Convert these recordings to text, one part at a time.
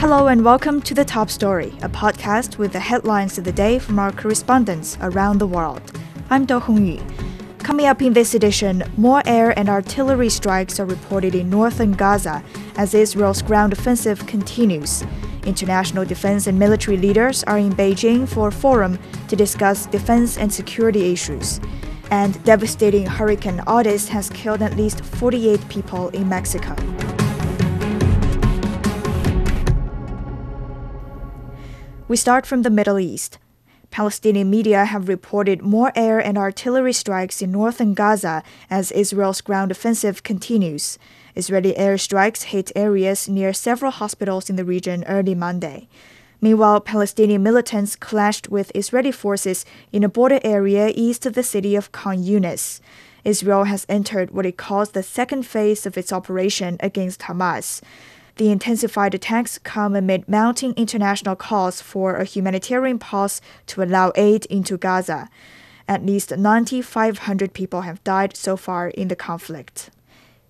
Hello and welcome to The Top Story, a podcast with the headlines of the day from our correspondents around the world. I'm Do Hongyu. Coming up in this edition, more air and artillery strikes are reported in northern Gaza as Israel's ground offensive continues. International defense and military leaders are in Beijing for a forum to discuss defense and security issues. And devastating Hurricane Otis has killed at least 48 people in Mexico. We start from the Middle East. Palestinian media have reported more air and artillery strikes in northern Gaza as Israel's ground offensive continues. Israeli airstrikes hit areas near several hospitals in the region early Monday. Meanwhile, Palestinian militants clashed with Israeli forces in a border area east of the city of Khan Yunis. Israel has entered what it calls the second phase of its operation against Hamas. The intensified attacks come amid mounting international calls for a humanitarian pause to allow aid into Gaza. At least 9,500 people have died so far in the conflict.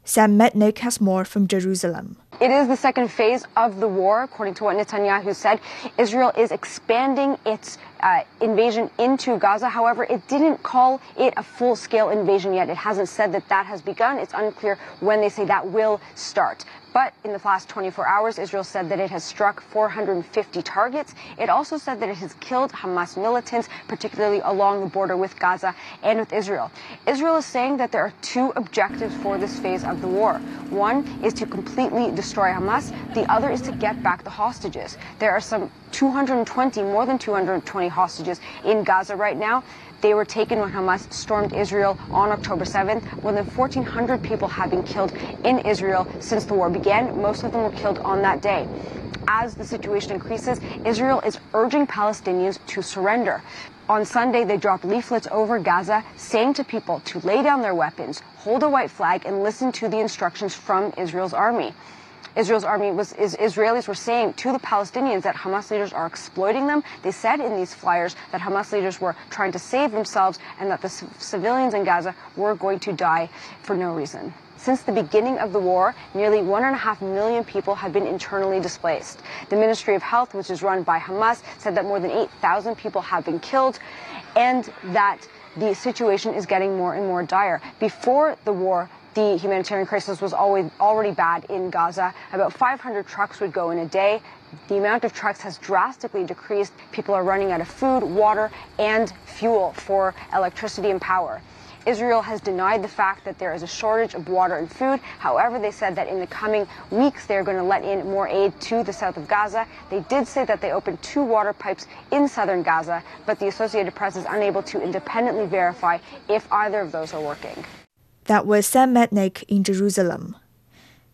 Sam Metnick has more from Jerusalem. It is the second phase of the war, according to what Netanyahu said. Israel is expanding its uh, invasion into Gaza. However, it didn't call it a full scale invasion yet. It hasn't said that that has begun. It's unclear when they say that will start. But in the last 24 hours, Israel said that it has struck 450 targets. It also said that it has killed Hamas militants, particularly along the border with Gaza and with Israel. Israel is saying that there are two objectives for this phase of the war. One is to completely destroy Hamas. The other is to get back the hostages. There are some 220, more than 220 hostages in Gaza right now. They were taken when Hamas stormed Israel on October 7th. More than 1,400 people have been killed in Israel since the war began. Most of them were killed on that day. As the situation increases, Israel is urging Palestinians to surrender. On Sunday, they dropped leaflets over Gaza saying to people to lay down their weapons, hold a white flag, and listen to the instructions from Israel's army. Israel's army was is, Israelis were saying to the Palestinians that Hamas leaders are exploiting them. They said in these flyers that Hamas leaders were trying to save themselves and that the civilians in Gaza were going to die for no reason. Since the beginning of the war, nearly one and a half million people have been internally displaced. The Ministry of Health, which is run by Hamas, said that more than 8,000 people have been killed and that the situation is getting more and more dire. Before the war, the humanitarian crisis was always already bad in Gaza. About 500 trucks would go in a day. The amount of trucks has drastically decreased. People are running out of food, water, and fuel for electricity and power. Israel has denied the fact that there is a shortage of water and food. However, they said that in the coming weeks they're going to let in more aid to the south of Gaza. They did say that they opened two water pipes in southern Gaza, but the Associated Press is unable to independently verify if either of those are working. That was Sam Metnick in Jerusalem.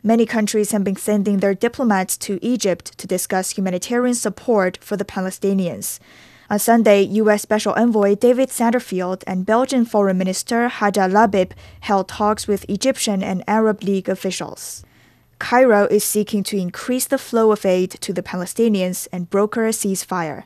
Many countries have been sending their diplomats to Egypt to discuss humanitarian support for the Palestinians. On Sunday, U.S. Special Envoy David Satterfield and Belgian Foreign Minister Hadja Lahbib held talks with Egyptian and Arab League officials. Cairo is seeking to increase the flow of aid to the Palestinians and broker a ceasefire.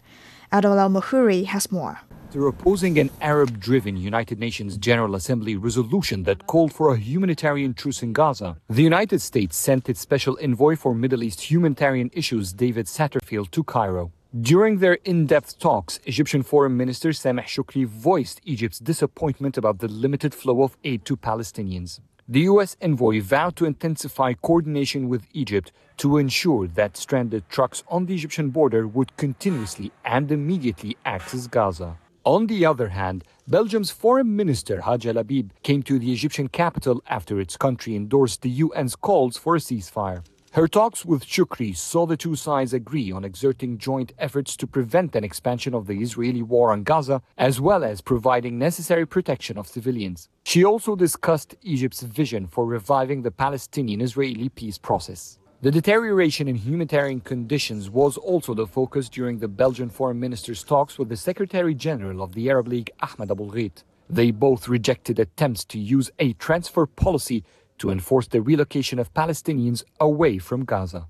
Adol Al Muhuri has more. They're opposing an Arab driven United Nations General Assembly resolution that called for a humanitarian truce in Gaza. The United States sent its special envoy for Middle East humanitarian issues, David Satterfield, to Cairo. During their in depth talks, Egyptian Foreign Minister Sameh Shoukry voiced Egypt's disappointment about the limited flow of aid to Palestinians. The U.S. envoy vowed to intensify coordination with Egypt to ensure that stranded trucks on the Egyptian border would continuously and immediately access Gaza. On the other hand, Belgium's foreign minister Hadja Lahbib came to the Egyptian capital after its country endorsed the UN's calls for a ceasefire. Her talks with Shoukry saw the two sides agree on exerting joint efforts to prevent an expansion of the Israeli war on Gaza, as well as providing necessary protection of civilians. She also discussed Egypt's vision for reviving the Palestinian Israeli peace process. The deterioration in humanitarian conditions was also the focus during the Belgian foreign minister's talks with the Secretary General of the Arab League, Ahmed Aboul Gheit. They both rejected attempts to use a transfer policy to enforce the relocation of Palestinians away from Gaza.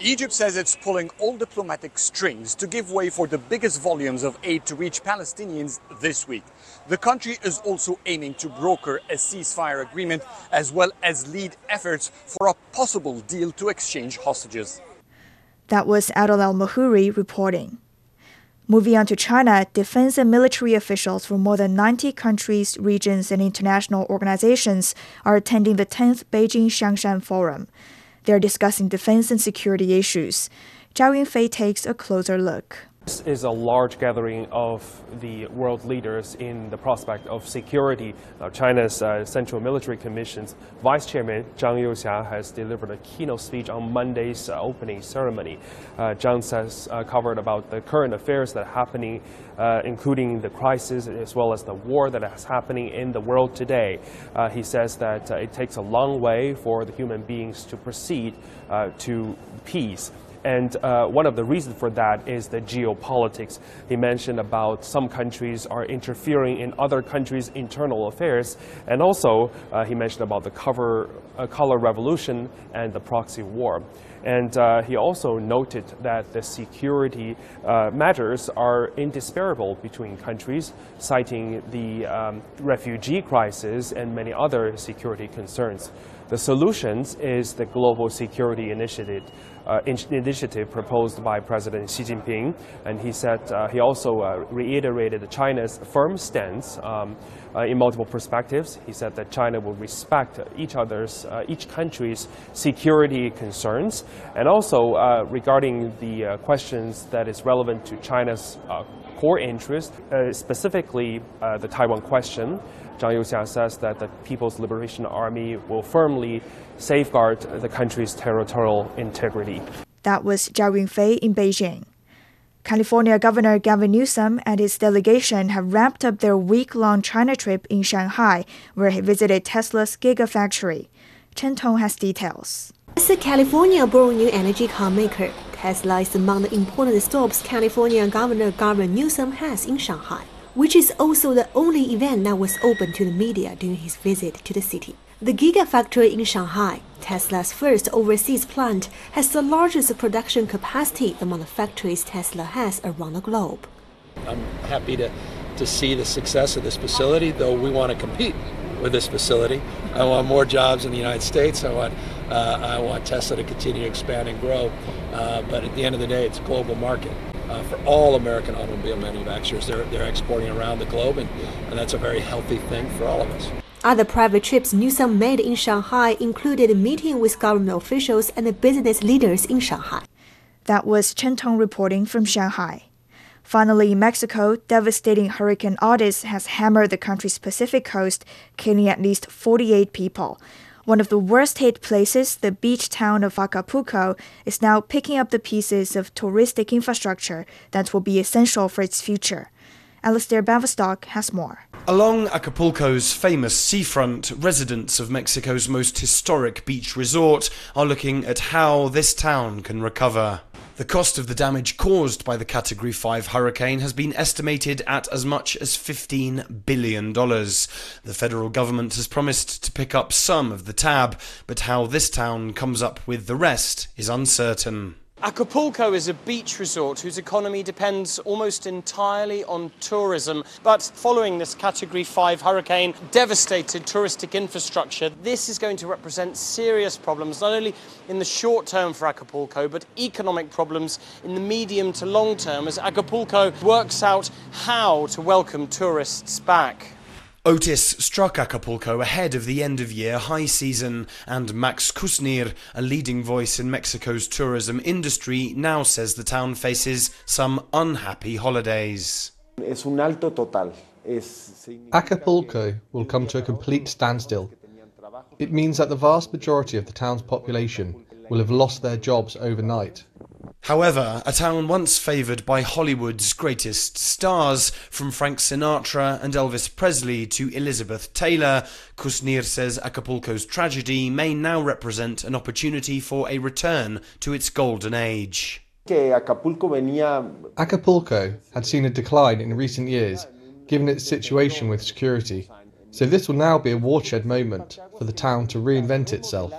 Egypt says it's pulling all diplomatic strings to give way for the biggest volumes of aid to reach Palestinians this week. The country is also aiming to broker a ceasefire agreement as well as lead efforts for a possible deal to exchange hostages. That was Adel Al Mahuri reporting. Moving on to China, defense and military officials from more than 90 countries, regions, and international organizations are attending the 10th Beijing Xiangshan Forum. They're discussing defense and security issues. Zhao Yunfei takes a closer look. This is a large gathering of the world leaders in the prospect of security. Now, China's uh, Central Military Commission's Vice Chairman Zhang Youxia has delivered a keynote speech on Monday's uh, opening ceremony. Uh, Zhang says uh, covered about the current affairs that are happening, uh, including the crisis as well as the war that is happening in the world today. Uh, he says that it takes a long way for the human beings to proceed to peace. And uh, one of the reasons for that is the geopolitics. He mentioned about some countries are interfering in other countries' internal affairs. And also, uh, he mentioned about the cover, uh, color revolution and the proxy war. And uh, he also noted that the security uh, matters are indisparable between countries, citing the um, refugee crisis and many other security concerns. The solutions is the Global Security Initiative, uh, initiative proposed by President Xi Jinping, and he said uh, he also uh, reiterated China's firm stance um, uh, in multiple perspectives. He said that China will respect each other's, uh, each country's security concerns, and also uh, regarding the questions that is relevant to China's core interest, specifically the Taiwan question. Zhang Youxia says that the People's Liberation Army will firmly safeguard the country's territorial integrity. That was Zhao Yunfei in Beijing. California Governor Gavin Newsom and his delegation have wrapped up their week long China trip in Shanghai, where he visited Tesla's Gigafactory. Chen Tong has details. As a California born new energy car maker, Tesla is among the important stops California Governor Gavin Newsom has in Shanghai which is also the only event that was open to the media during his visit to the city. The Gigafactory in Shanghai, Tesla's first overseas plant, has the largest production capacity among the factories Tesla has around the globe. I'm happy to, to see the success of this facility, though we want to compete with this facility. I want more jobs in the United States. I want, uh, I want Tesla to continue to expand and grow. Uh, but at the end of the day, it's a global market uh, for all American automobile manufacturers. They're, they're exporting around the globe, and, and that's a very healthy thing for all of us. Other private trips Newsom made in Shanghai included a meeting with government officials and business leaders in Shanghai. That was Chen Tong reporting from Shanghai. Finally, in Mexico, devastating Hurricane Otis has hammered the country's Pacific coast, killing at least 48 people. One of the worst hit places, the beach town of Acapulco, is now picking up the pieces of touristic infrastructure that will be essential for its future. Alastair Baverstock has more. Along Acapulco's famous seafront, residents of Mexico's most historic beach resort are looking at how this town can recover. The cost of the damage caused by the Category 5 hurricane has been estimated at as much as $15 billion. The federal government has promised to pick up some of the tab, but how this town comes up with the rest is uncertain. Acapulco is a beach resort whose economy depends almost entirely on tourism. But following this Category 5 hurricane devastated touristic infrastructure, this is going to represent serious problems, not only in the short term for Acapulco, but economic problems in the medium to long term as Acapulco works out how to welcome tourists back. Otis struck Acapulco ahead of the end of year high season, and Max Kusnir, a leading voice in Mexico's tourism industry, now says the town faces some unhappy holidays. Acapulco will come to a complete standstill. It means that the vast majority of the town's population will have lost their jobs overnight. However, a town once favoured by Hollywood's greatest stars, from Frank Sinatra and Elvis Presley to Elizabeth Taylor, Kusnir says Acapulco's tragedy may now represent an opportunity for a return to its golden age. Acapulco had seen a decline in recent years, given its situation with security. So this will now be a watershed moment for the town to reinvent itself.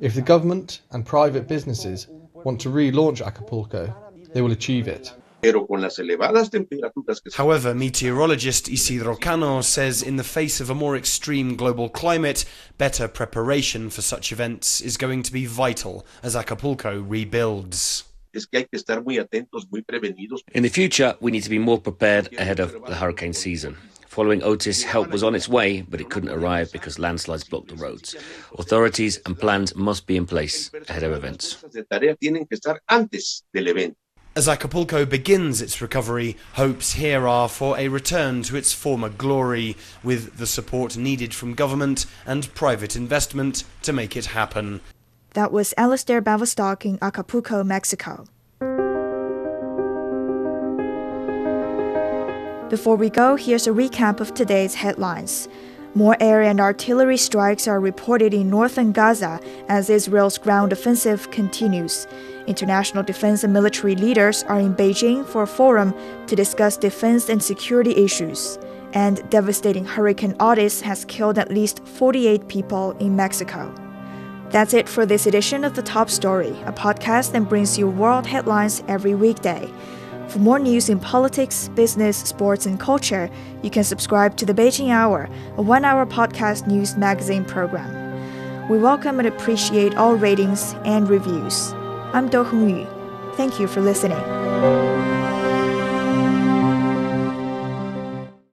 If the government and private businesses want to relaunch Acapulco, they will achieve it. However, meteorologist Isidro Cano says in the face of a more extreme global climate, better preparation for such events is going to be vital as Acapulco rebuilds. In the future, we need to be more prepared ahead of the hurricane season. Following Otis, help was on its way, but it couldn't arrive because landslides blocked the roads. Authorities and plans must be in place ahead of events. As Acapulco begins its recovery, hopes here are for a return to its former glory, with the support needed from government and private investment to make it happen. That was Alastair Baverstock in Acapulco, Mexico. Before we go, here's a recap of today's headlines. More air and artillery strikes are reported in northern Gaza as Israel's ground offensive continues. International defense and military leaders are in Beijing for a forum to discuss defense and security issues. And devastating Hurricane Otis has killed at least 48 people in Mexico. That's it for this edition of The Top Story, a podcast that brings you world headlines every weekday. For more news in politics, business, sports, and culture, you can subscribe to the Beijing Hour, a one hour podcast news magazine program. We welcome and appreciate all ratings and reviews. I'm Do Hongyu. Thank you for listening.